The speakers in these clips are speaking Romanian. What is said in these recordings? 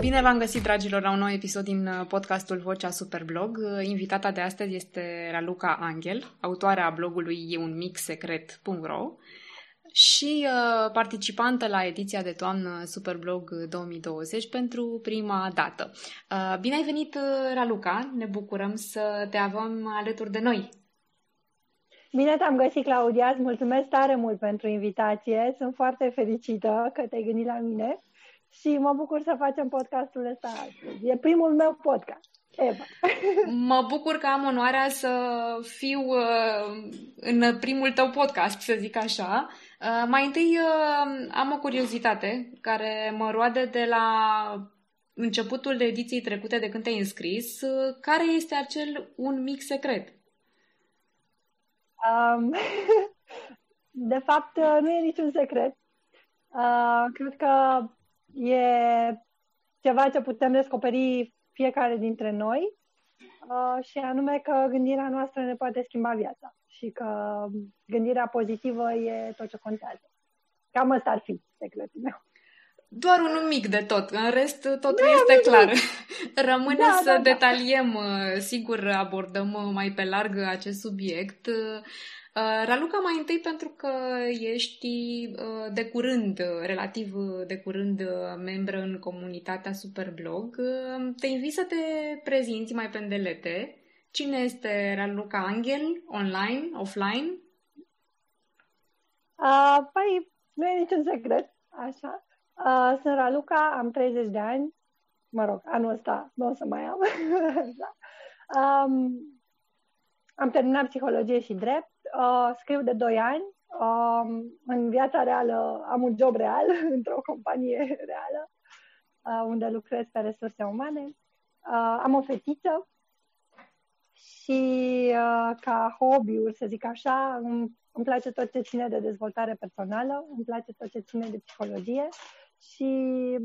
Bine v-am găsit, dragilor, la un nou episod din uh, podcastul Vocea Superblog. Uh, invitata de astăzi este Raluca Angel, autoarea blogului e un mic secret.ro și uh, participantă la ediția de toamnă Superblog 2020 pentru prima dată. Uh, bine ai venit, uh, Raluca! Ne bucurăm să te avem alături de noi. Bine te-am găsit, Claudia! Îți mulțumesc tare mult pentru invitație. Sunt foarte fericită că te-ai gândit la mine și mă bucur să facem podcastul ăsta astăzi. E primul meu podcast. Eva. Mă bucur că am onoarea să fiu uh, în primul tău podcast, să zic așa. Uh, mai întâi uh, am o curiozitate care mă roade de la începutul de ediției trecute de când te-ai înscris. Uh, care este acel un mic secret? Um, de fapt, uh, nu e niciun secret. Uh, cred că e ceva ce putem descoperi fiecare dintre noi uh, și anume că gândirea noastră ne poate schimba viața și că gândirea pozitivă e tot ce contează. Cam ăsta ar fi secretul meu. Doar un mic de tot, în rest totul da, este clar. Rămâne da, să da, da. detaliem, da. sigur abordăm mai pe larg acest subiect. Uh, Raluca, mai întâi pentru că ești uh, de curând, relativ de curând, membră în comunitatea Superblog, te invit să te prezinți mai pe îndelete. Cine este Raluca Angel, online, offline? Uh, păi, nu e niciun secret, așa. Uh, sunt Raluca, am 30 de ani, mă rog, anul ăsta nu o să mai am. um, am terminat psihologie și drept, uh, scriu de 2 ani, uh, în viața reală am un job real într-o companie reală uh, unde lucrez pe resurse umane. Uh, am o fetiță și uh, ca hobby-uri, să zic așa, îmi, îmi place tot ce ține de dezvoltare personală, îmi place tot ce ține de psihologie și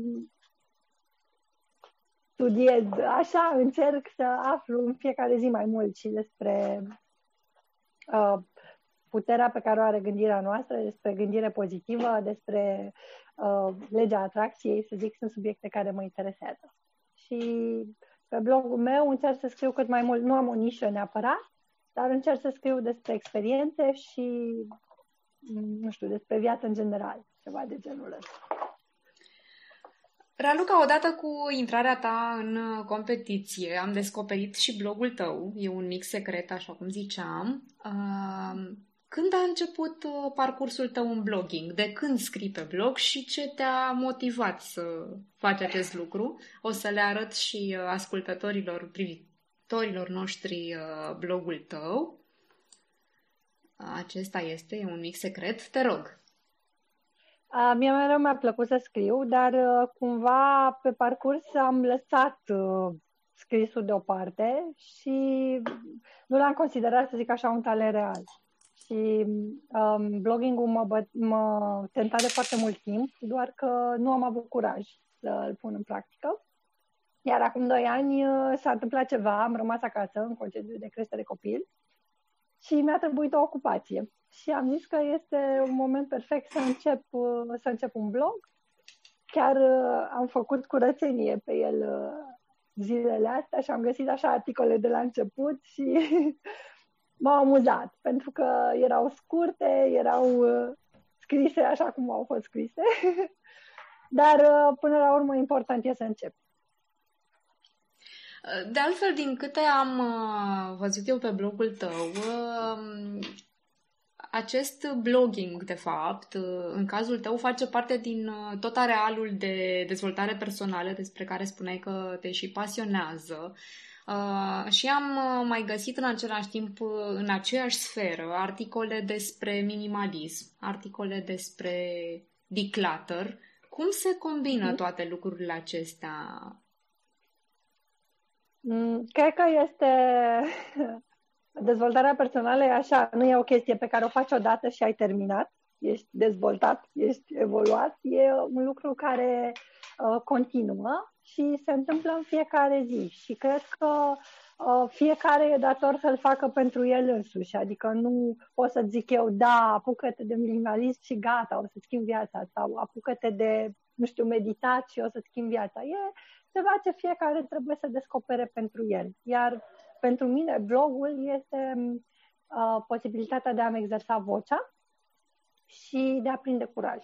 studiez așa, încerc să aflu în fiecare zi mai mult și despre uh, puterea pe care o are gândirea noastră, despre gândire pozitivă, despre uh, legea atracției, să zic, sunt subiecte care mă interesează. Și pe blogul meu încerc să scriu cât mai mult, nu am o nișă neapărat, dar încerc să scriu despre experiențe și, nu știu, despre viață în general, ceva de genul ăsta. Raluca, odată cu intrarea ta în competiție, am descoperit și blogul tău, e un mic secret, așa cum ziceam. Când a început uh, parcursul tău în blogging? De când scrii pe blog și ce te-a motivat să faci acest lucru? O să le arăt și uh, ascultătorilor, privitorilor noștri uh, blogul tău. Acesta este, e un mic secret. Te rog. A, mie mereu mi-a plăcut să scriu, dar cumva pe parcurs am lăsat scrisul deoparte și nu l-am considerat, să zic așa, un talent real și um, blogging-ul mă, bă, mă tenta de foarte mult timp, doar că nu am avut curaj să îl pun în practică. Iar acum doi ani uh, s-a întâmplat ceva, am rămas acasă în concediu de creștere copil și mi-a trebuit o ocupație. Și am zis că este un moment perfect să încep, uh, să încep un blog. Chiar uh, am făcut curățenie pe el zilele astea și am găsit așa articole de la început și m-au amuzat, pentru că erau scurte, erau uh, scrise așa cum au fost scrise, dar uh, până la urmă important e să încep. De altfel, din câte am uh, văzut eu pe blogul tău, um, acest blogging, de fapt, în cazul tău, face parte din tot arealul de dezvoltare personală despre care spuneai că te și pasionează. Uh, și am uh, mai găsit în același timp, uh, în aceeași sferă, articole despre minimalism, articole despre declutter. Cum se combină mhm. toate lucrurile acestea? Mm, cred că este dezvoltarea personală e așa, nu e o chestie pe care o faci odată și ai terminat, ești dezvoltat, ești evoluat, e un lucru care uh, continuă și se întâmplă în fiecare zi. Și cred că uh, fiecare e dator să-l facă pentru el însuși. Adică nu pot să zic eu, da, apucă-te de minimalism și gata, o să schimbi viața. Sau apucă-te de, nu știu, meditat și o să schimbi viața. E ceva ce fiecare trebuie să descopere pentru el. Iar pentru mine blogul este uh, posibilitatea de a-mi exersa vocea și de a prinde curaj.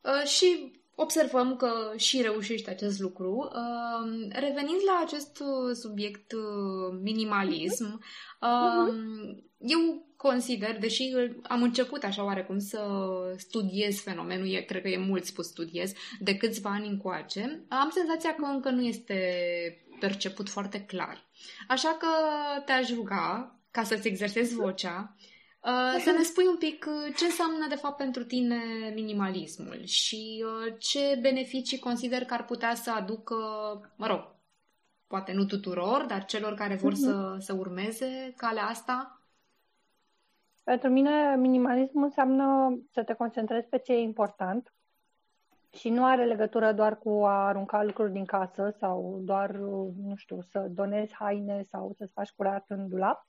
Uh, și observăm că și reușești acest lucru. Uh, revenind la acest uh, subiect uh, minimalism, uh, eu consider, deși am început așa oarecum să studiez fenomenul, e, cred că e mult spus studiez, de câțiva ani încoace, am senzația că încă nu este perceput foarte clar. Așa că te-aș ruga ca să-ți exersezi vocea, uh, să ne spui un pic uh, ce înseamnă de fapt pentru tine minimalismul și uh, ce beneficii consider că ar putea să aducă, mă rog, poate nu tuturor, dar celor care vor uh-huh. să, să urmeze calea asta? Pentru mine, minimalismul înseamnă să te concentrezi pe ce e important și nu are legătură doar cu a arunca lucruri din casă sau doar, nu știu, să donezi haine sau să-ți faci curat în dulap.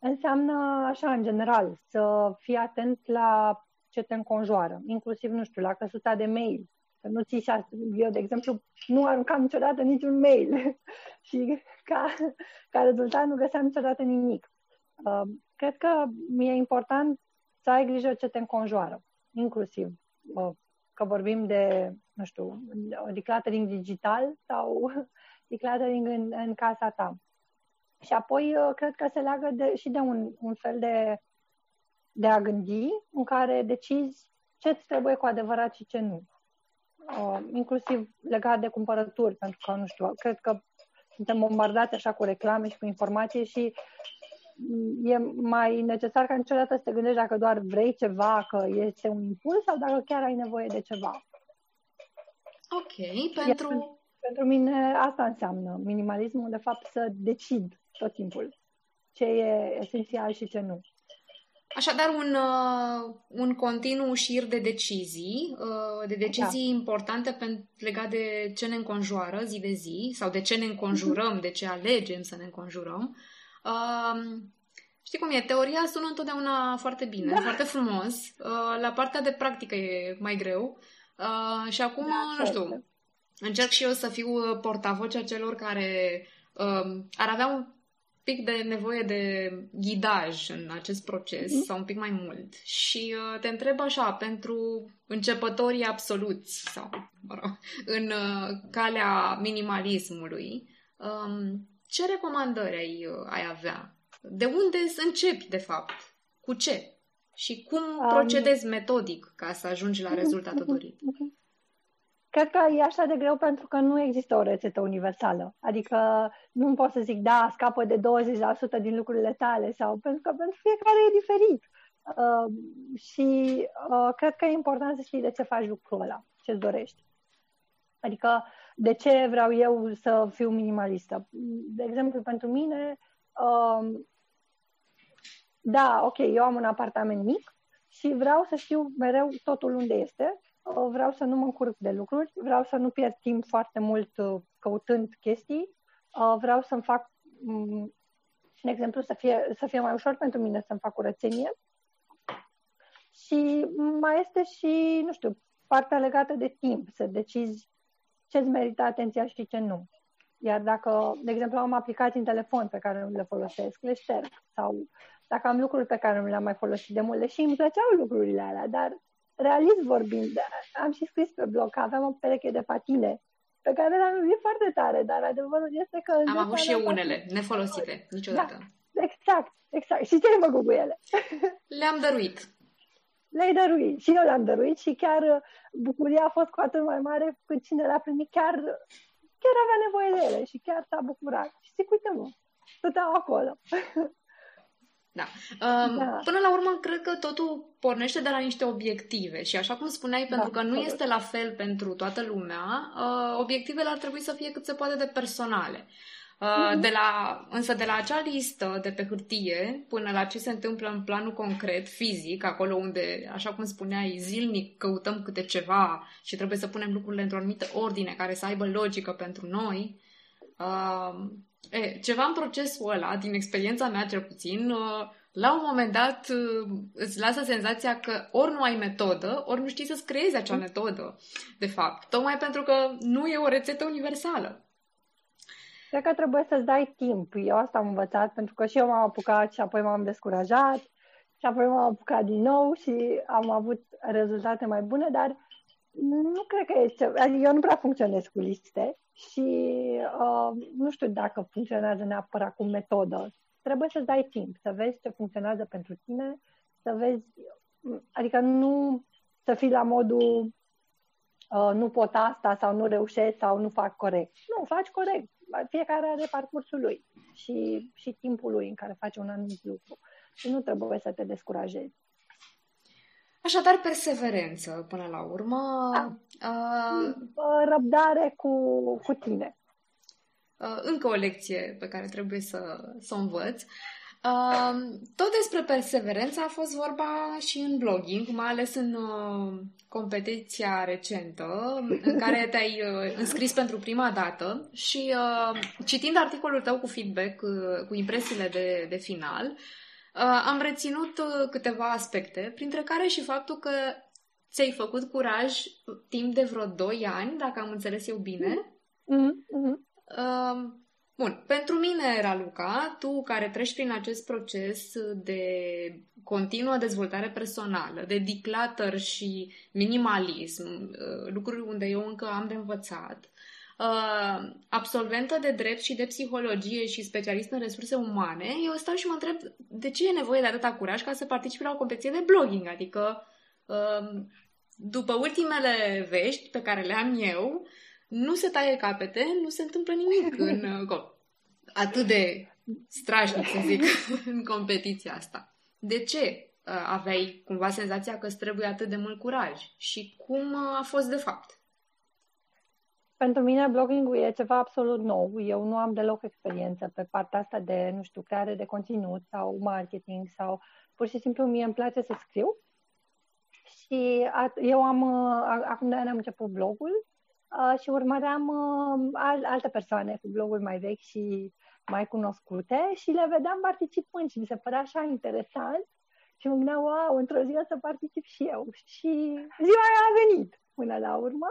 Înseamnă, așa, în general, să fii atent la ce te înconjoară, inclusiv, nu știu, la căsuța de mail. Să nu ții eu, de exemplu, nu aruncam niciodată niciun mail și ca, ca rezultat nu găseam niciodată nimic. Uh, cred că mi-e important să ai grijă ce te înconjoară, inclusiv uh, că vorbim de, nu știu, decluttering digital sau decluttering în, în casa ta. Și apoi uh, cred că se leagă de, și de un, un fel de, de a gândi în care decizi ce îți trebuie cu adevărat și ce nu. Uh, inclusiv legat de cumpărături, pentru că, nu știu, cred că suntem bombardați așa cu reclame și cu informație și e mai necesar ca niciodată să te gândești dacă doar vrei ceva, că este un impuls sau dacă chiar ai nevoie de ceva. Ok, pentru... Iar, pentru mine asta înseamnă minimalismul, de fapt, să decid tot timpul ce e esențial și ce nu. Așadar, un, uh, un continuu șir de decizii, uh, de decizii da. importante pentru, legat de ce ne înconjoară zi de zi sau de ce ne înconjurăm, de ce alegem să ne înconjurăm. Uh, știi cum e? Teoria sună întotdeauna foarte bine, da. foarte frumos. Uh, la partea de practică e mai greu. Uh, și acum, da, nu știu, încerc și eu să fiu uh, portavocea celor care uh, ar avea un pic de nevoie de ghidaj în acest proces mm-hmm. sau un pic mai mult. Și uh, te întreb așa, pentru începătorii absoluți sau, mă rog, în uh, calea minimalismului, um, ce recomandări ai, uh, ai avea? De unde să începi, de fapt? Cu ce? Și cum um... procedezi metodic ca să ajungi la rezultatul dorit? Cred că e așa de greu pentru că nu există o rețetă universală. Adică nu pot să zic, da, scapă de 20% din lucrurile tale sau pentru că pentru fiecare e diferit. Uh, și uh, cred că e important să știi de ce faci lucrul ăla, ce-ți dorești. Adică de ce vreau eu să fiu minimalistă? De exemplu, pentru mine, uh, da, ok, eu am un apartament mic și vreau să știu mereu totul unde este vreau să nu mă încurc de lucruri, vreau să nu pierd timp foarte mult uh, căutând chestii, uh, vreau să-mi fac, mm, de exemplu, să fie, să fie mai ușor pentru mine să-mi fac curățenie. Și mai este și, nu știu, partea legată de timp, să decizi ce-ți merită atenția și ce nu. Iar dacă, de exemplu, am aplicații în telefon pe care nu le folosesc, le șterg. Sau dacă am lucruri pe care nu le-am mai folosit de mult, deși îmi plăceau lucrurile alea, dar realist vorbind, am și scris pe blog că aveam o pereche de patine pe care le-am iubit foarte tare, dar adevărul este că... Am avut și eu unele, nefolosite, niciodată. Da, exact, exact. Și ce ai făcut cu ele? Le-am dăruit. Le-ai dăruit. Și eu le-am dăruit și chiar uh, bucuria a fost cu atât mai mare cât cine le-a primit chiar, chiar avea nevoie de ele și chiar s-a bucurat. Și zic, uite mă, stăteau acolo. Da. Um, da. Până la urmă, cred că totul pornește de la niște obiective și așa cum spuneai, da, pentru că nu corect. este la fel pentru toată lumea, uh, obiectivele ar trebui să fie cât se poate de personale. Uh, mm-hmm. de la, însă de la acea listă de pe hârtie până la ce se întâmplă în planul concret, fizic, acolo unde, așa cum spuneai, zilnic căutăm câte ceva și trebuie să punem lucrurile într-o anumită ordine care să aibă logică pentru noi, Uh, e, ceva în procesul ăla, din experiența mea cel puțin, uh, la un moment dat uh, îți lasă senzația că ori nu ai metodă, ori nu știi să-ți creezi acea metodă, de fapt. Tocmai pentru că nu e o rețetă universală. Cred că trebuie să-ți dai timp. Eu asta am învățat, pentru că și eu m-am apucat și apoi m-am descurajat și apoi m-am apucat din nou și am avut rezultate mai bune, dar nu cred că este... Adică eu nu prea funcționez cu liste și uh, nu știu dacă funcționează neapărat cu metodă. Trebuie să-ți dai timp, să vezi ce funcționează pentru tine, să vezi... Adică nu să fii la modul uh, nu pot asta sau nu reușesc sau nu fac corect. Nu, faci corect. Fiecare are parcursul lui și, și timpul lui în care face un anumit lucru. Și nu trebuie să te descurajezi. Așadar, perseverență până la urmă. Da. Uh, Răbdare cu, cu tine. Uh, încă o lecție pe care trebuie să, să o învăț. Uh, tot despre perseverență a fost vorba și în blogging, mai ales în uh, competiția recentă în care te-ai uh, înscris pentru prima dată și uh, citind articolul tău cu feedback, uh, cu impresiile de, de final, uh, Uh, am reținut uh, câteva aspecte, printre care și faptul că ți-ai făcut curaj timp de vreo 2 ani, dacă am înțeles eu bine. Mm-hmm. Uh, bun, pentru mine, Raluca, tu care treci prin acest proces de continuă dezvoltare personală, de declutter și minimalism, uh, lucruri unde eu încă am de învățat, uh, absolventă de drept și de psihologie și specialist în resurse umane, eu stau și mă întreb de ce e nevoie de atâta curaj ca să participi la o competiție de blogging. Adică, uh, după ultimele vești pe care le am eu, nu se taie capete, nu se întâmplă nimic în uh, atât de strașnic, să zic, în competiția asta. De ce uh, aveai cumva senzația că îți trebuie atât de mult curaj? Și cum uh, a fost de fapt? Pentru mine blogging-ul e ceva absolut nou. Eu nu am deloc experiență pe partea asta de, nu știu, creare de conținut sau marketing sau pur și simplu mie îmi place să scriu. Și eu am, acum de ani am început blogul și urmăream alte persoane cu bloguri mai vechi și mai cunoscute și le vedeam participând și mi se părea așa interesant și mă gândeam, wow, într-o zi o să particip și eu. Și ziua aia a venit până la urmă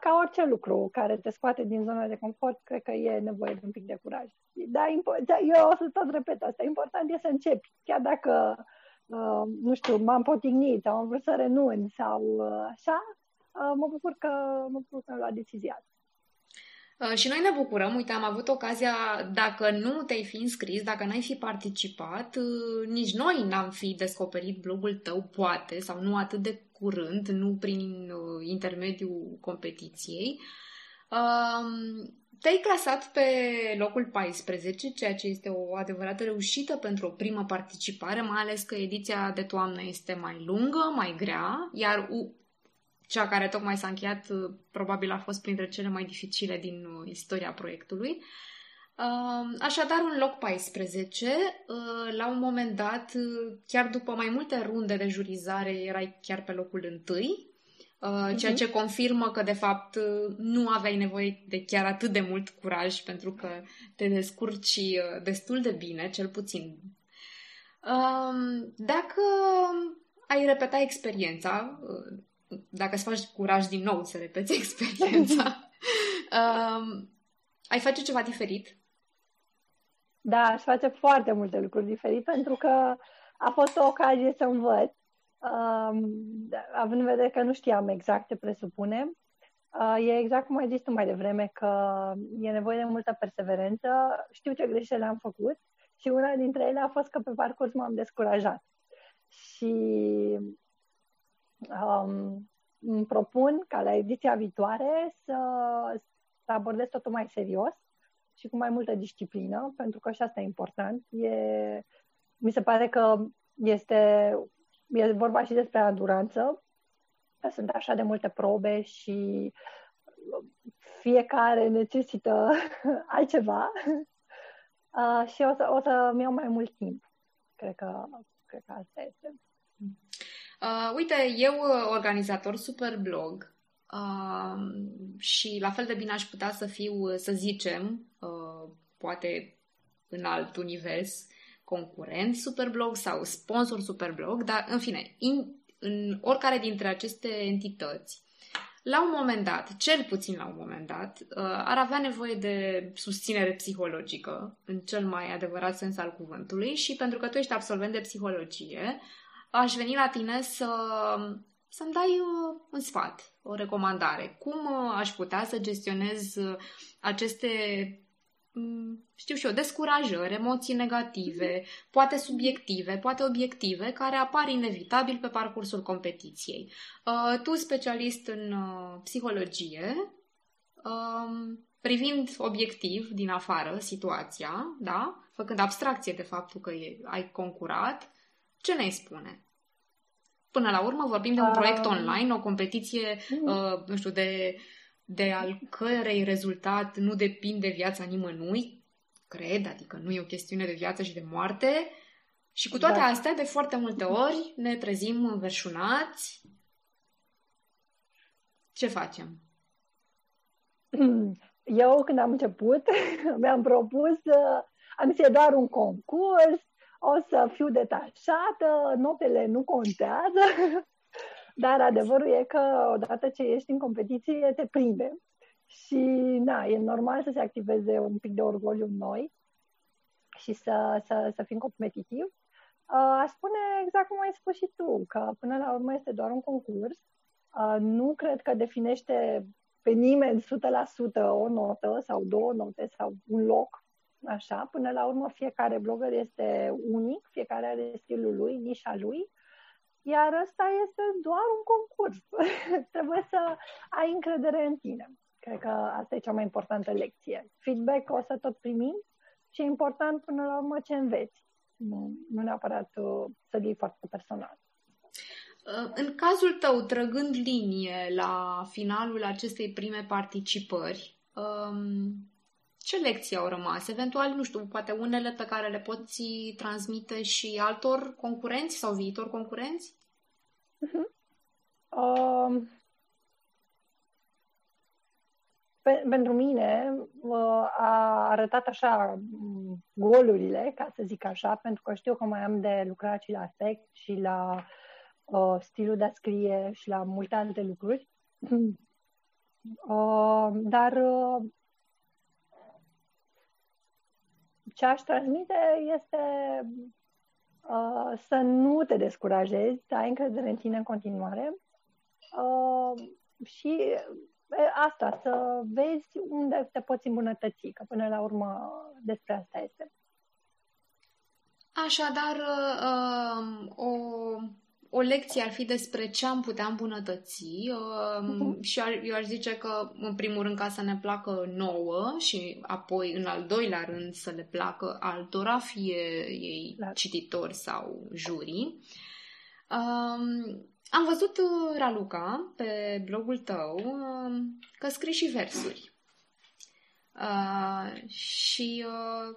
ca orice lucru care te scoate din zona de confort, cred că e nevoie de un pic de curaj. Da, da, eu o să tot repet asta. Important e să începi. Chiar dacă, uh, nu știu, m-am potignit sau am vrut să renunț sau uh, așa, uh, mă bucur că mă bucur că am luat decizia Uh, și noi ne bucurăm, uite, am avut ocazia, dacă nu te-ai fi înscris, dacă n-ai fi participat, uh, nici noi n-am fi descoperit blogul tău, poate, sau nu atât de curând, nu prin uh, intermediul competiției. Um, te-ai clasat pe locul 14, ceea ce este o adevărată reușită pentru o primă participare, mai ales că ediția de toamnă este mai lungă, mai grea, iar cea care tocmai s-a încheiat uh, probabil a fost printre cele mai dificile din uh, istoria proiectului. Uh, așadar, un loc 14, la un moment dat, chiar după mai multe runde de jurizare, erai chiar pe locul întâi, ceea mhm. ce confirmă că, de fapt, nu aveai nevoie de chiar atât de mult curaj, pentru că te descurci destul de bine, cel puțin. Dacă ai repeta experiența, dacă îți faci curaj din nou să repeți experiența, um, ai face ceva diferit? Da, aș face foarte multe lucruri diferite pentru că a fost o ocazie să învăț, um, având în vedere că nu știam exact ce presupune. Uh, e exact cum ai zis tu mai devreme, că e nevoie de multă perseverență. Știu ce greșeli am făcut și una dintre ele a fost că pe parcurs m-am descurajat. Și um, îmi propun ca la ediția viitoare să, să abordez totul mai serios și cu mai multă disciplină, pentru că și asta e important. E, mi se pare că este e vorba și despre anduranță. Sunt așa de multe probe și fiecare necesită altceva uh, și o să, o să-mi iau mai mult timp. Cred că, cred că asta este. Uh, uite, eu, uh, organizator Superblog, uh, și la fel de bine aș putea să fiu, să zicem, uh, poate în alt univers, concurent Superblog sau sponsor Superblog, dar în fine, in, în oricare dintre aceste entități, la un moment dat, cel puțin la un moment dat, uh, ar avea nevoie de susținere psihologică, în cel mai adevărat sens al cuvântului, și pentru că tu ești absolvent de psihologie, aș veni la tine să, să-mi dai uh, un sfat, o recomandare. Cum uh, aș putea să gestionez aceste Mm, știu și eu, descurajări, emoții negative, poate subiective, poate obiective, care apar inevitabil pe parcursul competiției. Uh, tu, specialist în uh, psihologie, um, privind obiectiv din afară situația, da? făcând abstracție de faptul că ai concurat, ce ne spune? Până la urmă vorbim de un proiect um. online, o competiție, mm. uh, nu știu, de de al cărei rezultat nu depinde viața nimănui, cred, adică nu e o chestiune de viață și de moarte. Și cu toate da. astea, de foarte multe ori, ne trezim înverșunați. Ce facem? Eu, când am început, mi-am propus am zis, doar un concurs, o să fiu detașată, notele nu contează. Dar adevărul e că odată ce ești în competiție, te prinde. Și, na, e normal să se activeze un pic de orgoliu în noi și să, să, să fim competitiv. Uh, aș spune exact cum ai spus și tu, că până la urmă este doar un concurs. Uh, nu cred că definește pe nimeni 100% o notă sau două note sau un loc. Așa, până la urmă fiecare blogger este unic, fiecare are stilul lui, nișa lui iar ăsta este doar un concurs. Trebuie să ai încredere în tine. Cred că asta e cea mai importantă lecție. Feedback o să tot primim și e important până la urmă ce înveți. Nu, nu neapărat uh, să iei foarte personal. Uh, în cazul tău, trăgând linie la finalul acestei prime participări, um, ce lecții au rămas? Eventual, nu știu, poate unele pe care le poți transmite și altor concurenți sau viitor concurenți? Uh-huh. Uh, pe, pentru mine uh, a arătat așa mm, golurile, ca să zic așa, pentru că știu că mai am de lucrat și la text și la uh, stilul de a scrie și la multe alte lucruri. Uh, dar uh, ce aș transmite este uh, să nu te descurajezi, să ai încredere în tine în continuare uh, și asta, să vezi unde te poți îmbunătăți, că până la urmă despre asta este. Așadar, uh, o o lecție ar fi despre ce am putea îmbunătăți uh-huh. și eu aș zice că, în primul rând, ca să ne placă nouă și apoi, în al doilea rând, să le placă altora, fie ei da. cititori sau jurii. Um, am văzut, uh, Raluca, pe blogul tău, uh, că scrii și versuri. Uh, și uh,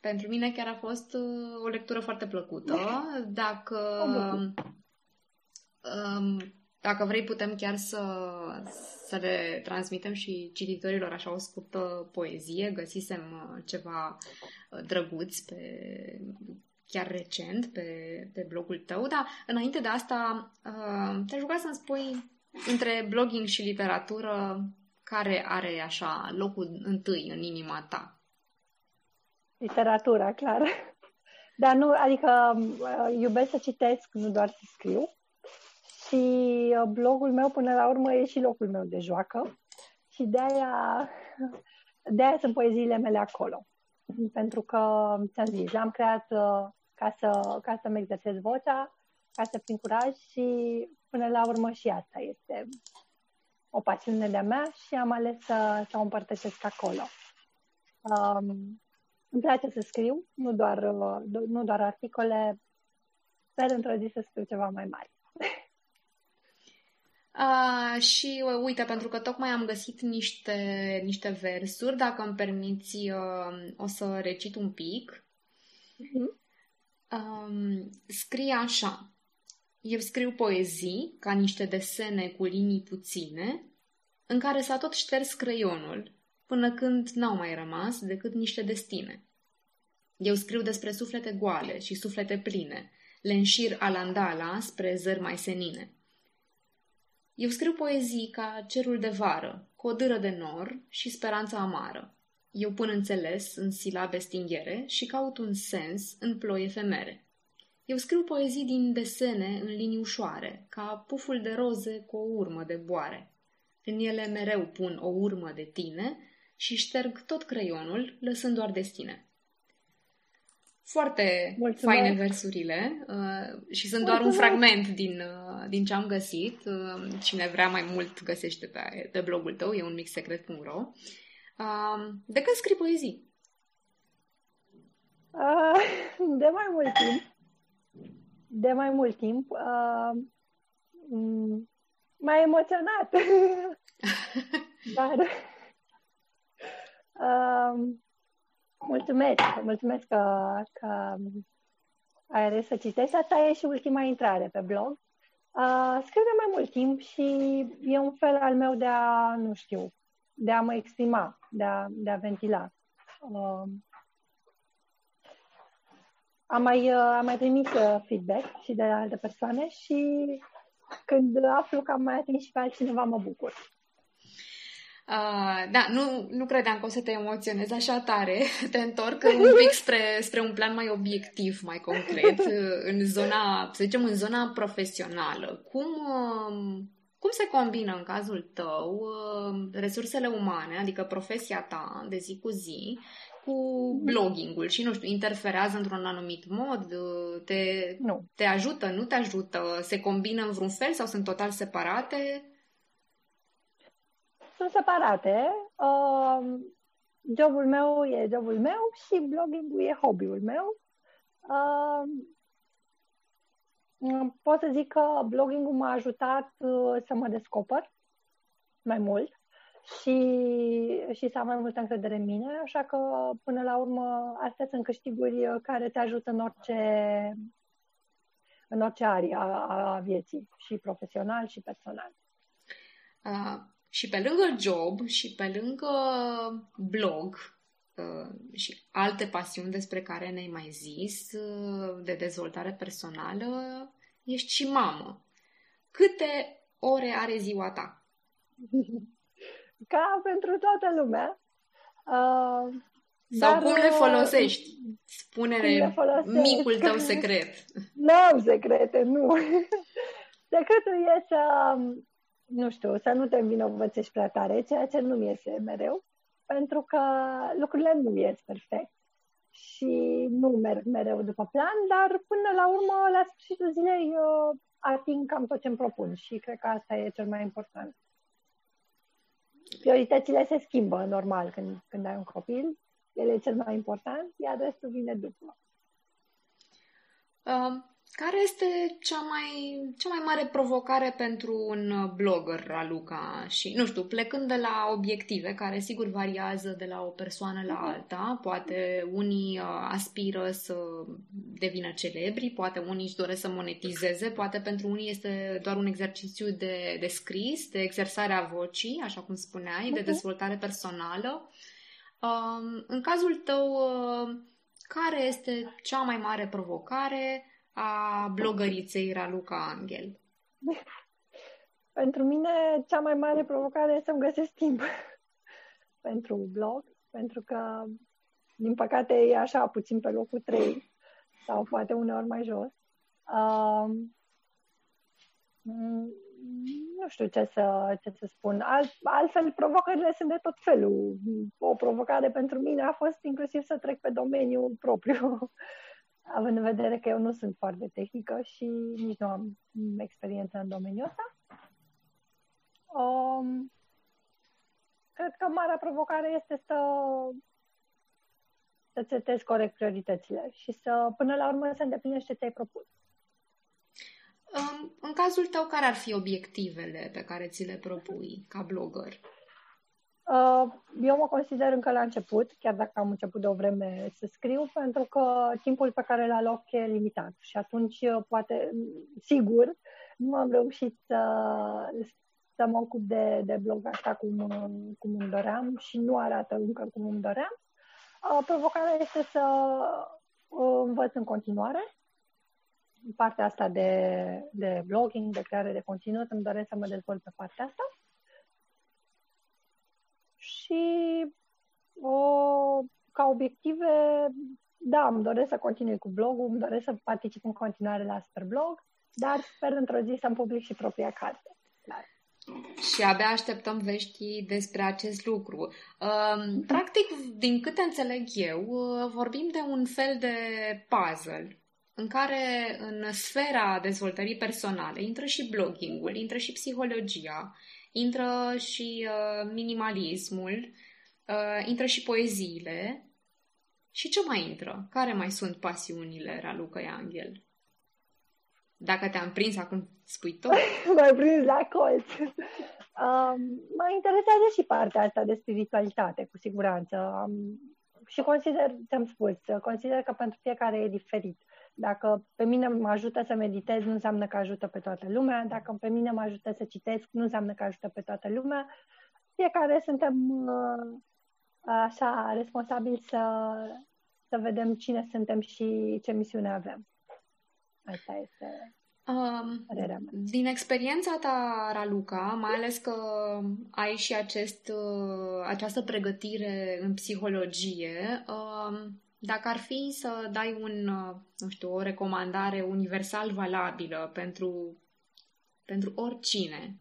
pentru mine chiar a fost uh, o lectură foarte plăcută. Dacă um, dacă vrei, putem chiar să, să le transmitem și cititorilor așa o scurtă poezie. Găsisem uh, ceva uh, drăguț pe, chiar recent pe, pe blogul tău, dar înainte de asta uh, te-aș ruga să-mi spui între blogging și literatură care are așa locul întâi în inima ta? Literatura, clar. Dar nu, adică iubesc să citesc, nu doar să scriu. Și uh, blogul meu, până la urmă, e și locul meu de joacă. Și de-aia, de-aia sunt poeziile mele acolo. Pentru că, ți-am zis, le-am creat uh, ca, să, ca să-mi exersez vocea, ca să prind curaj și până la urmă și asta este o pasiune de-a mea și am ales să, să o împărtășesc acolo. Um, îmi place să scriu, nu doar, uh, nu doar articole, sper într-o zi să scriu ceva mai mare. Uh, și uh, uite, pentru că tocmai am găsit niște, niște versuri, dacă îmi permiți, uh, o să recit un pic. Uh-huh. Um, scrie așa. Eu scriu poezii ca niște desene cu linii puține, în care s-a tot șters creionul, până când n-au mai rămas decât niște destine. Eu scriu despre suflete goale și suflete pline, le înșir alandala spre zări mai senine. Eu scriu poezii ca cerul de vară, cu o dâră de nor și speranța amară. Eu pun înțeles în silabe stinghere și caut un sens în ploi efemere. Eu scriu poezii din desene în linii ușoare, ca puful de roze cu o urmă de boare. În ele mereu pun o urmă de tine și șterg tot creionul, lăsând doar destine. Foarte Mulțumesc. faine versurile uh, și sunt Mulțumesc. doar un fragment din, uh, din ce am găsit. Uh, cine vrea mai mult găsește pe, pe blogul tău, e un mixsecret.ro. Uh, de când scrii poezii? Uh, de mai mult timp. De mai mult timp. Uh, mai emoționat. Dar uh, Mulțumesc, mulțumesc că, că ai ales să citești. Asta e și ultima intrare pe blog. Uh, scriu de mai mult timp și e un fel al meu de a, nu știu, de a mă exprima, de a, de a ventila. Uh, am mai, uh, am mai trimis uh, feedback și de la alte persoane și când aflu că am mai atins și pe altcineva, mă bucur. Uh, da, nu, nu credeam că o să te emoționezi așa tare. Te întorc un pic spre, spre un plan mai obiectiv, mai concret, în zona, să zicem, în zona profesională. Cum, uh, cum se combină în cazul tău uh, resursele umane, adică profesia ta de zi cu zi, cu bloggingul și, nu știu, interferează într-un anumit mod? Uh, te, nu. te ajută, nu te ajută? Se combină în vreun fel sau sunt total separate? Sunt separate. Uh, jobul meu e jobul meu și blogging e hobby-ul meu. Uh, pot să zic că blogging m-a ajutat uh, să mă descoper mai mult și, și să am mai multă încredere în mine, așa că până la urmă astea sunt câștiguri care te ajută în orice în orice arie a, a vieții, și profesional și personal. Uh, și pe lângă job și pe lângă blog uh, și alte pasiuni despre care ne-ai mai zis, uh, de dezvoltare personală, ești și mamă. Câte ore are ziua ta? Ca pentru toată lumea. Uh, Sau dar, cum le folosești? Spune-ne micul tău secret. Nu am secrete, nu. Secretul e să nu știu, să nu te învinovățești prea tare, ceea ce nu iese mereu, pentru că lucrurile nu ies perfect și nu merg mereu după plan, dar până la urmă, la sfârșitul zilei, eu ating cam tot ce îmi propun și cred că asta e cel mai important. Prioritățile se schimbă normal când, când ai un copil, el e cel mai important, iar restul vine după. Um, care este cea mai, cea mai mare provocare pentru un blogger, Raluca? Și, nu știu, plecând de la obiective, care sigur variază de la o persoană la alta, poate unii uh, aspiră să devină celebri, poate unii își doresc să monetizeze, poate pentru unii este doar un exercițiu de, de scris, de exersare a vocii, așa cum spuneai, de dezvoltare personală. Um, în cazul tău, uh, care este cea mai mare provocare? A blogăriței Raluca Angel? Pentru mine, cea mai mare provocare este să-mi găsesc timp pentru blog, pentru că, din păcate, e așa puțin pe locul 3 sau poate uneori mai jos. Uh, nu știu ce să, ce să spun. Alt, altfel, provocările sunt de tot felul. O provocare pentru mine a fost inclusiv să trec pe domeniul propriu având în vedere că eu nu sunt foarte tehnică și nici nu am experiență în domeniul ăsta. Um, cred că marea provocare este să să setezi corect prioritățile și să, până la urmă, să îndeplinești ce ți-ai propus. În cazul tău, care ar fi obiectivele pe care ți le propui ca blogger? Uh, eu mă consider încă la început, chiar dacă am început de o vreme să scriu, pentru că timpul pe care îl aloc e limitat și atunci uh, poate, sigur, nu am reușit să, să mă ocup de, de blog așa cum, cum îmi doream și nu arată încă cum îmi doream. Uh, provocarea este să uh, învăț în continuare partea asta de, de blogging, de creare de conținut, îmi doresc să mă dezvolt pe partea asta. Și o, ca obiective, da, îmi doresc să continui cu blogul, îmi doresc să particip în continuare la Superblog, dar sper într-o zi să-mi public și propria carte. Clar. Și abia așteptăm vești despre acest lucru. Um, practic, din câte înțeleg eu, uh, vorbim de un fel de puzzle în care în sfera dezvoltării personale intră și bloggingul, intră și psihologia, intră și uh, minimalismul, uh, intră și poeziile. Și ce mai intră? Care mai sunt pasiunile Raluca Angel? Dacă te-am prins acum, spui tot. M-ai prins la colț. Um, mă interesează și partea asta de spiritualitate, cu siguranță. Um, și consider, ți-am spus, consider că pentru fiecare e diferit. Dacă pe mine mă ajută să meditez, nu înseamnă că ajută pe toată lumea. Dacă pe mine mă ajută să citesc, nu înseamnă că ajută pe toată lumea. Fiecare suntem uh, așa responsabili să, să vedem cine suntem și ce misiune avem. Asta este Um, din experiența ta, Raluca, mai ales că ai și acest, uh, această pregătire în psihologie, um, dacă ar fi să dai un, uh, nu știu, o recomandare universal valabilă pentru, pentru oricine,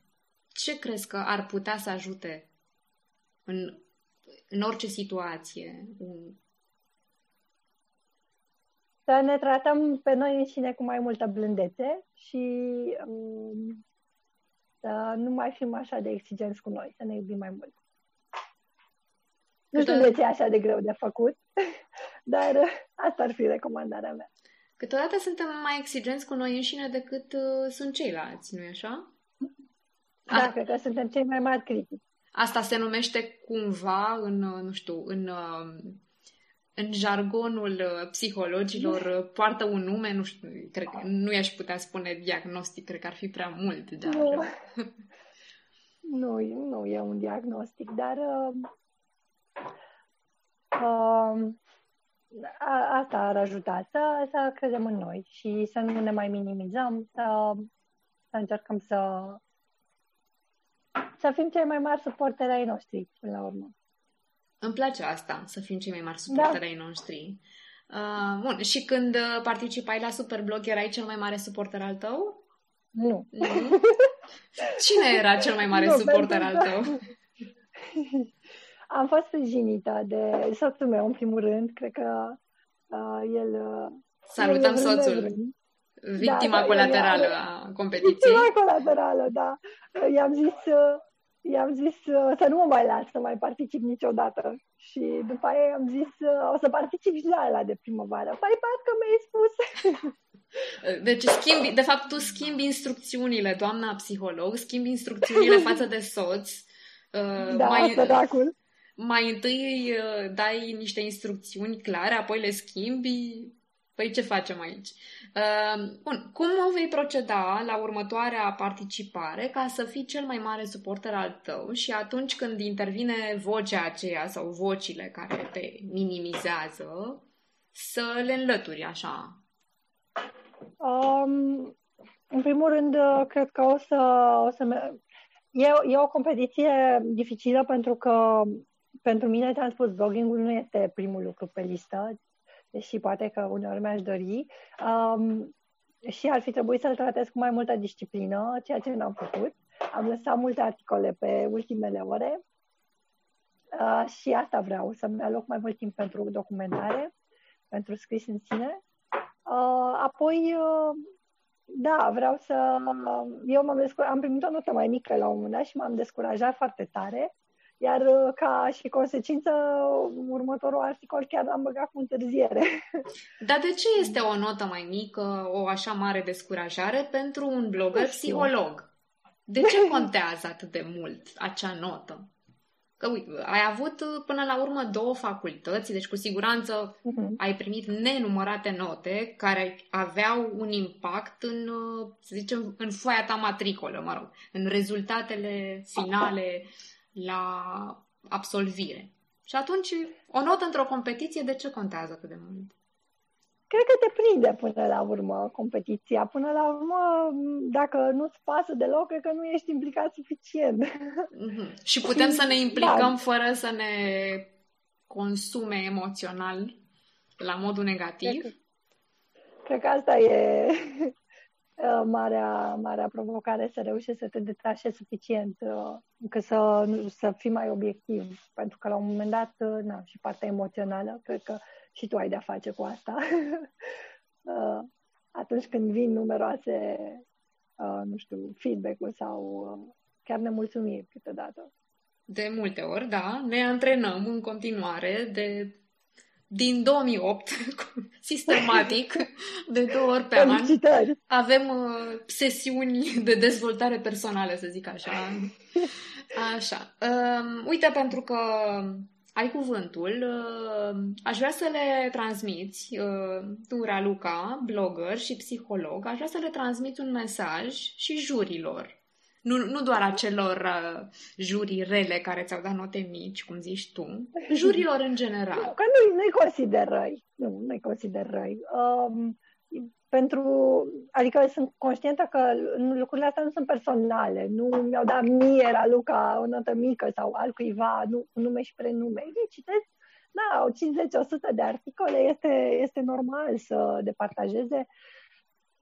ce crezi că ar putea să ajute în, în orice situație? Un... Să ne tratăm pe noi înșine cu mai multă blândețe și um, să nu mai fim așa de exigenți cu noi, să ne iubim mai mult. Nu știu de ce e așa de greu de făcut, dar asta ar fi recomandarea mea. Câteodată suntem mai exigenți cu noi înșine decât uh, sunt ceilalți, nu-i așa? Da, A... cred că suntem cei mai mari critici. Asta se numește cumva în, uh, nu știu, în, uh, în jargonul uh, psihologilor poartă un nume, nu știu, cred că nu i-aș putea spune diagnostic, cred că ar fi prea mult, dar... Nu, nu, nu e un diagnostic, dar uh, uh, a, asta ar ajuta, să, să credem în noi și să nu ne mai minimizăm, să, să încercăm să, să fim cei mai mari suporteri ai noștri, până la urmă. Îmi place asta, să fim cei mai mari suporteri da. ai noștri. Uh, bun, și când participai la Superblog, erai cel mai mare suporter al tău? Nu. nu? Cine era cel mai mare nu, suporter al tău? Am fost sprijinită de soțul meu, în primul rând. Cred că uh, el... Uh, Salutăm el soțul! Victima da, da, colaterală a competiției. Victima colaterală, da. I-am zis, uh, i-am zis uh, să nu mă mai las să mai particip niciodată. Și după aia i-am zis uh, o să particip și la ăla de primăvară. Păi parcă mi-ai spus. Deci schimbi, de fapt tu schimbi instrucțiunile, doamna psiholog, schimbi instrucțiunile față de soț. Uh, da, mai, săracul mai întâi uh, dai niște instrucțiuni clare, apoi le schimbi. Păi ce facem aici? Uh, bun, cum o vei proceda la următoarea participare ca să fii cel mai mare suporter al tău și atunci când intervine vocea aceea sau vocile care te minimizează, să le înlături așa? Um, în primul rând, uh, cred că o să, o să E, e o competiție dificilă pentru că pentru mine, ți-am spus, blogging nu este primul lucru pe listă, deși poate că uneori mi-aș dori. Um, și ar fi trebuit să-l tratez cu mai multă disciplină, ceea ce n-am făcut. Am lăsat multe articole pe ultimele ore uh, și asta vreau, să-mi aloc mai mult timp pentru documentare, pentru scris în sine. Uh, apoi, uh, da, vreau să... Eu m-am descurajat, am primit o notă mai mică la un moment dat și m-am descurajat foarte tare iar uh, ca și consecință, următorul articol chiar l-am băgat cu întârziere. Dar de ce este o notă mai mică, o așa mare descurajare pentru un blogger psiholog? De ce contează atât de mult acea notă? că uite, ai avut până la urmă două facultăți, deci cu siguranță uh-huh. ai primit nenumărate note care aveau un impact în, să zicem, în foaia ta matricolă, mă rog, în rezultatele finale la absolvire. Și atunci, o notă într-o competiție, de ce contează atât de mult? cred că te prinde până la urmă competiția. Până la urmă, dacă nu-ți pasă deloc, cred că nu ești implicat suficient. Mm-hmm. Și putem și, să ne implicăm da. fără să ne consume emoțional la modul negativ? Cred că, cred că asta e uh, marea, marea provocare, să reușești să te detașezi suficient uh, încât să, să fii mai obiectiv. Pentru că la un moment dat, uh, na, și partea emoțională, cred că și tu ai de-a face cu asta. Uh, atunci când vin numeroase, uh, nu știu, feedback-uri sau uh, chiar nemulțumiri câteodată. De multe ori, da. Ne antrenăm în continuare de din 2008, sistematic, de două ori pe an. Avem uh, sesiuni de dezvoltare personală, să zic așa. Așa. Uh, uite, pentru că ai cuvântul. Uh, aș vrea să le transmiți, uh, tu, Raluca, blogger și psiholog, aș vrea să le transmiți un mesaj și jurilor. Nu, nu doar acelor uh, jurii rele care ți-au dat note mici, cum zici tu, jurilor în general. Nu, că nu, nu-i consider răi. Nu, nu-i consider răi. Um, pentru, adică sunt conștientă că lucrurile astea nu sunt personale, nu mi-au dat mie la Luca o notă mică sau altcuiva, nu, nume și prenume. Ei citesc, da, 50-100 de articole, este, este normal să departajeze,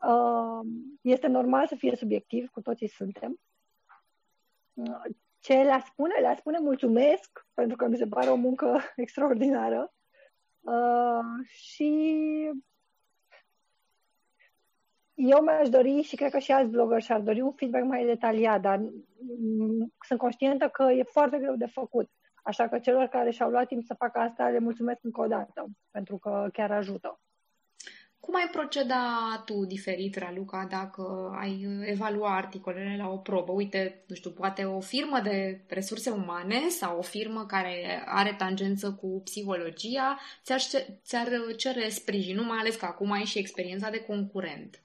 uh, este normal să fie subiectiv, cu toții suntem. Ce le spune? Le spune mulțumesc, pentru că mi se pare o muncă extraordinară. Uh, și eu mi-aș dori și cred că și alți blogger și-ar dori un feedback mai detaliat, dar sunt conștientă că e foarte greu de făcut. Așa că celor care și-au luat timp să facă asta, le mulțumesc încă o dată, pentru că chiar ajută. Cum ai proceda tu diferit, Raluca, dacă ai evalua articolele la o probă? Uite, nu știu, poate o firmă de resurse umane sau o firmă care are tangență cu psihologia ți-ar, ți-ar cere sprijinul, mai ales că acum ai și experiența de concurent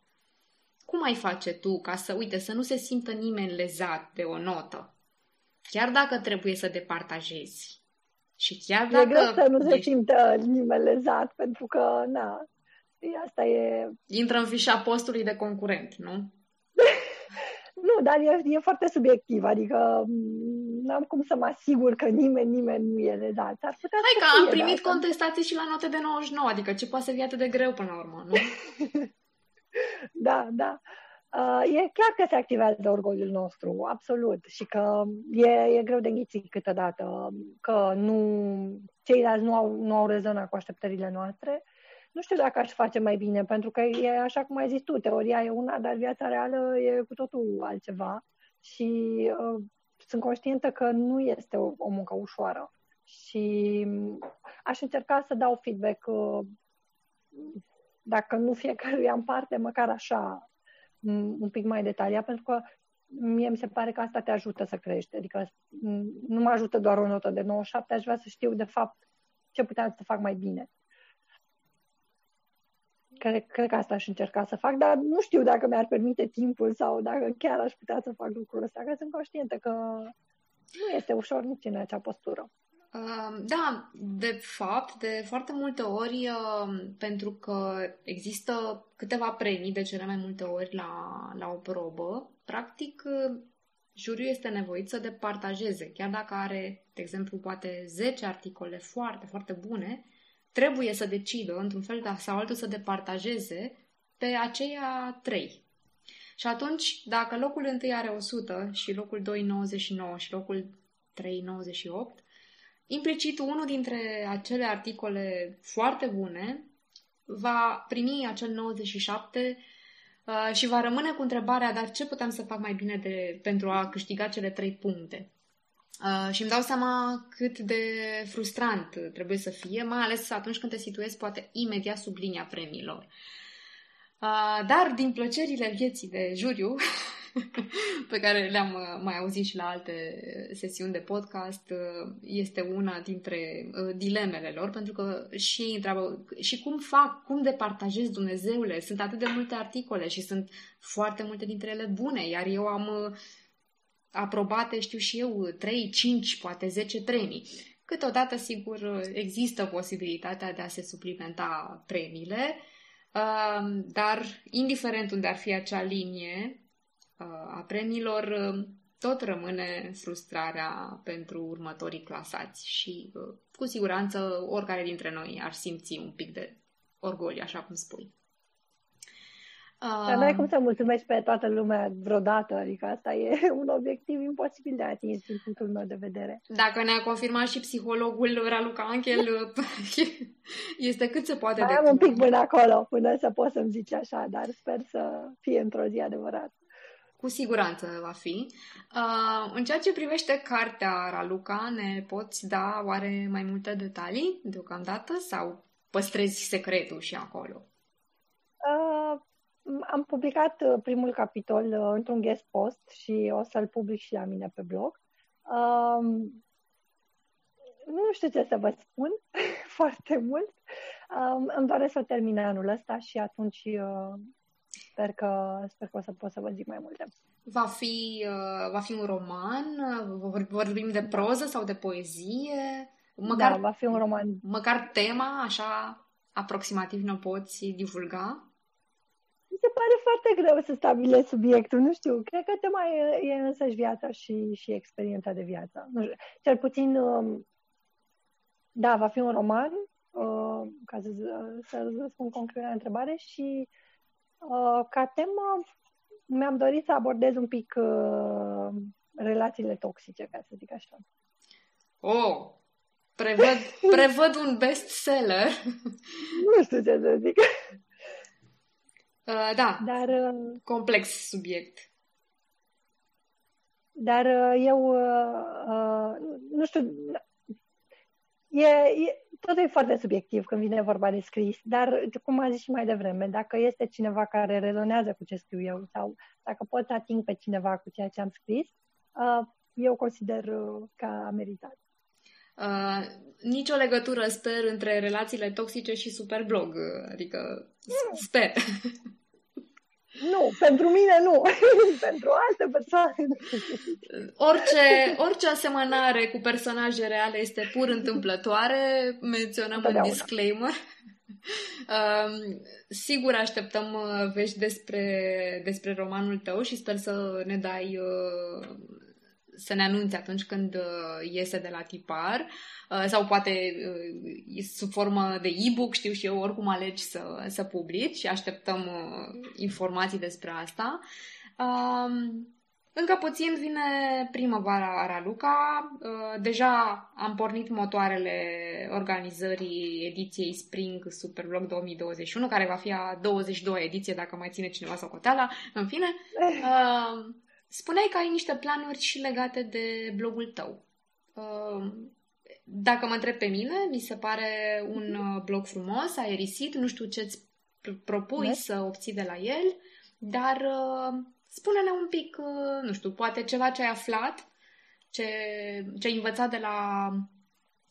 cum ai face tu ca să, uite, să nu se simtă nimeni lezat de o notă? Chiar dacă trebuie să departajezi. Și chiar dacă... E greu să nu se simtă nimeni lezat, pentru că, na, asta e... Intră în fișa postului de concurent, nu? nu, dar e, e foarte subiectiv, adică mm, n-am cum să mă asigur că nimeni, nimeni nu e lezat. Ar putea Hai că am primit contestații și la note de 99, adică ce poate să fie atât de greu până la urmă, nu? da, da. Uh, e clar că se activează orgoliul nostru, absolut, și că e, e greu de înghițit câteodată, că nu, ceilalți nu au, nu au rezonat cu așteptările noastre. Nu știu dacă aș face mai bine, pentru că e așa cum ai zis tu, teoria e una, dar viața reală e cu totul altceva și uh, sunt conștientă că nu este o, o muncă ușoară și aș încerca să dau feedback uh, dacă nu fiecăruia în parte, măcar așa, un pic mai detaliat, pentru că mie mi se pare că asta te ajută să crești. Adică nu mă ajută doar o notă de 97, aș vrea să știu de fapt ce puteam să fac mai bine. Cred, cred că asta aș încerca să fac, dar nu știu dacă mi-ar permite timpul sau dacă chiar aș putea să fac lucrul ăsta, că sunt conștientă că nu este ușor nici în acea postură. Da, de fapt, de foarte multe ori, pentru că există câteva premii de cele mai multe ori la, la o probă, practic, juriul este nevoit să departajeze. Chiar dacă are, de exemplu, poate 10 articole foarte, foarte bune, trebuie să decidă, într-un fel sau altul, să departajeze pe aceia 3. Și atunci, dacă locul 1 are 100 și locul 2 99 și locul 3 98, Implicit, unul dintre acele articole foarte bune va primi acel 97 uh, și va rămâne cu întrebarea, dar ce putem să fac mai bine de, pentru a câștiga cele trei puncte? Uh, și îmi dau seama cât de frustrant trebuie să fie, mai ales atunci când te situezi poate imediat sub linia premiilor. Uh, dar din plăcerile vieții de juriu, pe care le-am uh, mai auzit și la alte sesiuni de podcast uh, este una dintre uh, dilemele lor, pentru că și ei întreabă și cum fac, cum departajez Dumnezeule? Sunt atât de multe articole și sunt foarte multe dintre ele bune, iar eu am aprobate, știu și eu, 3, 5, poate 10 premii. Câteodată, sigur, există posibilitatea de a se suplimenta premiile, dar indiferent unde ar fi acea linie a premiilor, tot rămâne frustrarea pentru următorii clasați și cu siguranță oricare dintre noi ar simți un pic de orgoliu, așa cum spui. Dar nu ai cum să mulțumești pe toată lumea vreodată, adică asta e un obiectiv imposibil de atins din punctul meu de vedere. Dacă ne-a confirmat și psihologul Raluca Anchel, este cât se poate Mai de am un pic până acolo, până să pot să-mi zici așa, dar sper să fie într-o zi adevărat. Cu siguranță va fi. Uh, în ceea ce privește cartea Raluca, ne poți da oare mai multe detalii deocamdată sau păstrezi secretul și acolo? Uh, am publicat uh, primul capitol uh, într-un guest post și o să-l public și la mine pe blog. Um, nu știu ce să vă spun foarte mult. Um, îmi doresc să termin anul ăsta și atunci uh, sper, că, sper că o să pot să vă zic mai multe. Va fi, uh, va fi un roman? Vorbim de proză sau de poezie? Măcar, da, va fi un roman. Măcar tema, așa, aproximativ ne poți divulga? Mi se pare foarte greu să stabilezi subiectul, nu știu, cred că tema e, e însăși viața și, și experiența de viață. Nu știu, cel puțin, um, da, va fi un roman, uh, ca să, să răspund concret la întrebare și uh, ca temă mi-am dorit să abordez un pic uh, relațiile toxice, ca să zic așa. Oh, prevăd, prevăd un bestseller. nu știu ce să zic. Uh, da, dar, uh, complex subiect. Dar uh, eu, uh, uh, nu știu, e, e, totul e foarte subiectiv când vine vorba de scris, dar, cum am zis și mai devreme, dacă este cineva care rezonează cu ce scriu eu sau dacă pot să ating pe cineva cu ceea ce am scris, uh, eu consider uh, că a meritat. Uh, nicio legătură, sper, între relațiile toxice și Superblog. Adică, mm. sper. Nu, pentru mine nu. pentru alte persoane. Orice, orice asemănare cu personaje reale este pur întâmplătoare. Menționăm în disclaimer. Uh, sigur așteptăm uh, vești despre, despre romanul tău și sper să ne dai uh, să ne anunțe atunci când uh, iese de la tipar uh, sau poate uh, sub formă de e-book, știu și eu, oricum alegi să, să publici și așteptăm informații despre asta. Um, încă puțin vine primăvara Araluca. Deja am pornit motoarele organizării ediției Spring Superblog 2021, care va fi a 22 ediție, dacă mai ține cineva sau coteala. În fine, Spuneai că ai niște planuri și legate de blogul tău. Uh, dacă mă întreb pe mine, mi se pare un mhm. uh, blog frumos, aerisit, nu știu ce-ți propui de? să obții de la el, dar uh, spune-ne un pic, nu știu, poate ceva ce ai aflat, ce, ce ai învățat de la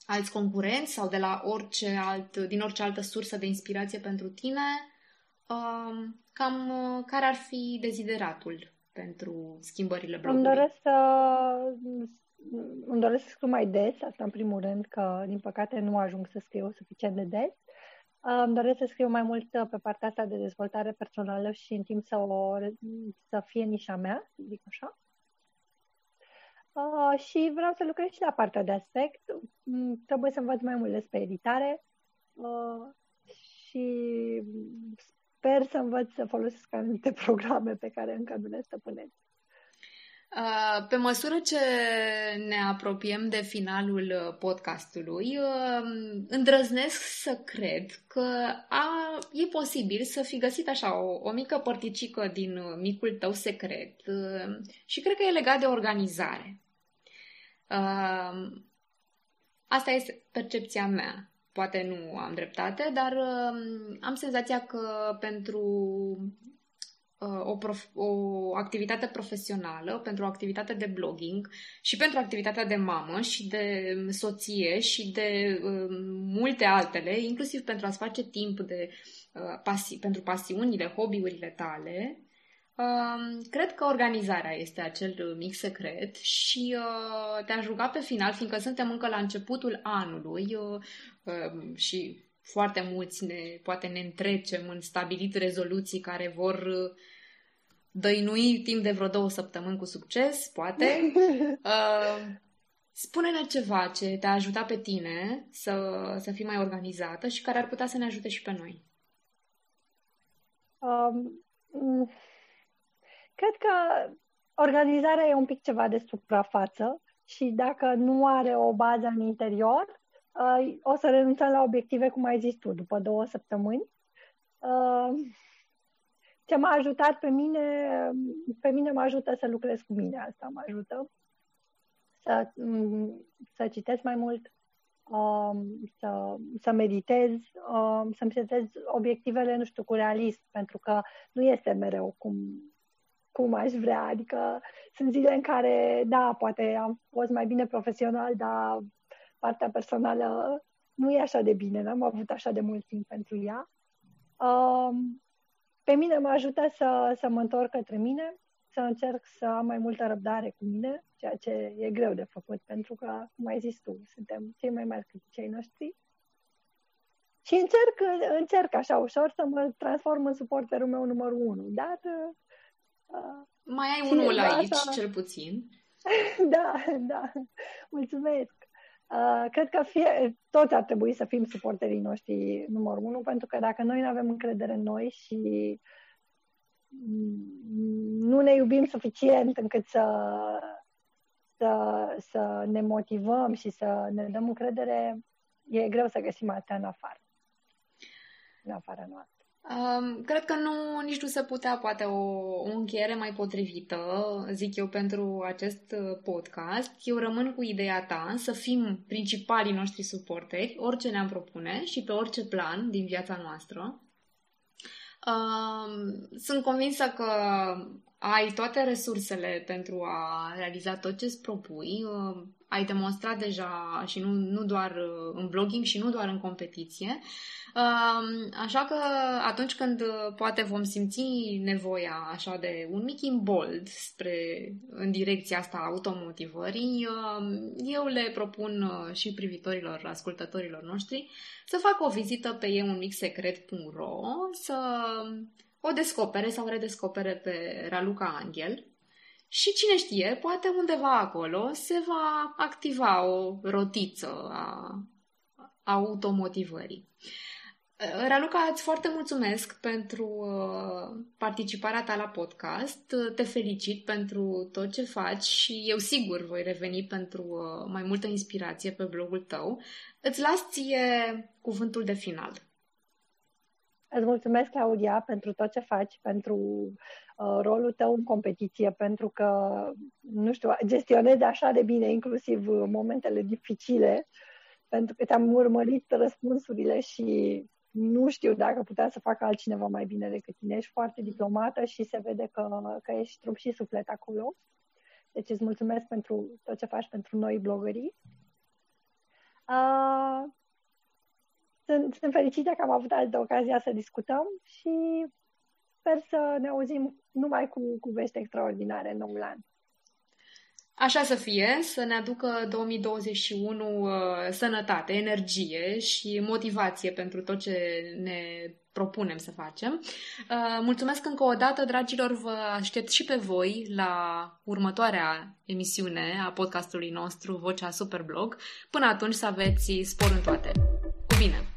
alți concurenți sau de la orice alt, din orice altă sursă de inspirație pentru tine, cam care ar fi dezideratul pentru schimbările blogului? Îmi doresc să îmi doresc să scriu mai des, asta în primul rând, că din păcate nu ajung să scriu suficient de des. Îmi doresc să scriu mai mult pe partea asta de dezvoltare personală și în timp să, o, să fie nișa mea, să zic așa. Uh, și vreau să lucrez și la partea de aspect. Trebuie să învăț mai mult despre editare uh, și sper să învăț să folosesc anumite programe pe care încă nu le stăpânesc. Uh, pe măsură ce ne apropiem de finalul uh, podcastului, uh, îndrăznesc să cred că a, e posibil să fi găsit așa o, o mică părticică din micul tău secret și cred că e legat de organizare. Asta este percepția mea poate nu am dreptate, dar uh, am senzația că pentru uh, o, prof- o activitate profesională, pentru o activitate de blogging și pentru activitatea de mamă și de soție și de uh, multe altele, inclusiv pentru a-ți face timp de, uh, pasi- pentru pasiunile, hobby-urile tale, Uh, cred că organizarea este acel mic secret și uh, te-aș ruga pe final, fiindcă suntem încă la începutul anului uh, uh, și foarte mulți ne, poate ne întrecem în stabilit rezoluții care vor uh, dăinui timp de vreo două săptămâni cu succes, poate. Uh, spune-ne ceva ce te-a ajutat pe tine să, să fii mai organizată și care ar putea să ne ajute și pe noi. Um, cred că organizarea e un pic ceva de suprafață și dacă nu are o bază în interior, uh, o să renunțăm la obiective, cum ai zis tu, după două săptămâni. Uh, ce m-a ajutat pe mine, pe mine mă ajută să lucrez cu mine, asta mă ajută să, mm, să citesc mai mult, um, să, să meditez, um, să-mi setez obiectivele, nu știu, cu realism, pentru că nu este mereu cum, cum aș vrea. Adică sunt zile în care, da, poate am fost mai bine profesional, dar partea personală nu e așa de bine, n-am avut așa de mult timp pentru ea. Um, pe mine mă ajută să, să mă întorc către mine, să încerc să am mai multă răbdare cu mine, ceea ce e greu de făcut, pentru că, cum ai zis tu, suntem cei mai mari cei noștri. Și încerc, încerc așa ușor să mă transform în suporterul meu numărul unu, dar... Uh, mai ai unul aici, asta... cel puțin. da, da. Mulțumesc. Uh, cred că fie, toți ar trebui să fim suporterii noștri numărul unu, pentru că dacă noi nu avem încredere în noi și nu ne iubim suficient încât să, să, să ne motivăm și să ne dăm încredere, e greu să găsim alta în afară. În afara noastră. Um, cred că nu, nici nu se putea poate o, o încheiere mai potrivită, zic eu, pentru acest uh, podcast. Eu rămân cu ideea ta să fim principalii noștri suporteri, orice ne-am propune și pe orice plan din viața noastră. Um, sunt convinsă că ai toate resursele pentru a realiza tot ce îți propui. Uh, ai demonstrat deja și nu, nu doar uh, în blogging și nu doar în competiție. Așa că atunci când uh, poate vom simți nevoia așa de un mic imbold spre, în direcția asta automotivării, eu le propun uh, și privitorilor, ascultătorilor noștri să facă o vizită pe eunmixsecret.ro, să o descopere sau redescopere pe Raluca Angel, și cine știe, poate undeva acolo se va activa o rotiță a automotivării. Raluca, îți foarte mulțumesc pentru uh, participarea ta la podcast. Te felicit pentru tot ce faci și eu sigur voi reveni pentru uh, mai multă inspirație pe blogul tău. Îți las ție cuvântul de final. Îți mulțumesc, Claudia, pentru tot ce faci, pentru uh, rolul tău în competiție, pentru că, nu știu, gestionezi așa de bine, inclusiv momentele dificile, pentru că te-am urmărit răspunsurile și nu știu dacă putea să facă altcineva mai bine decât tine. Ești foarte diplomată și se vede că, că ești trup și suflet acolo. Deci îți mulțumesc pentru tot ce faci pentru noi blogării. Uh, sunt, sunt fericită că am avut altă ocazia să discutăm și sper să ne auzim numai cu, cu vești extraordinare în noul an. Așa să fie, să ne aducă 2021 uh, sănătate, energie și motivație pentru tot ce ne propunem să facem. Uh, mulțumesc încă o dată, dragilor, vă aștept și pe voi la următoarea emisiune a podcastului nostru Vocea Superblog. Până atunci să aveți spor în toate. Cu bine!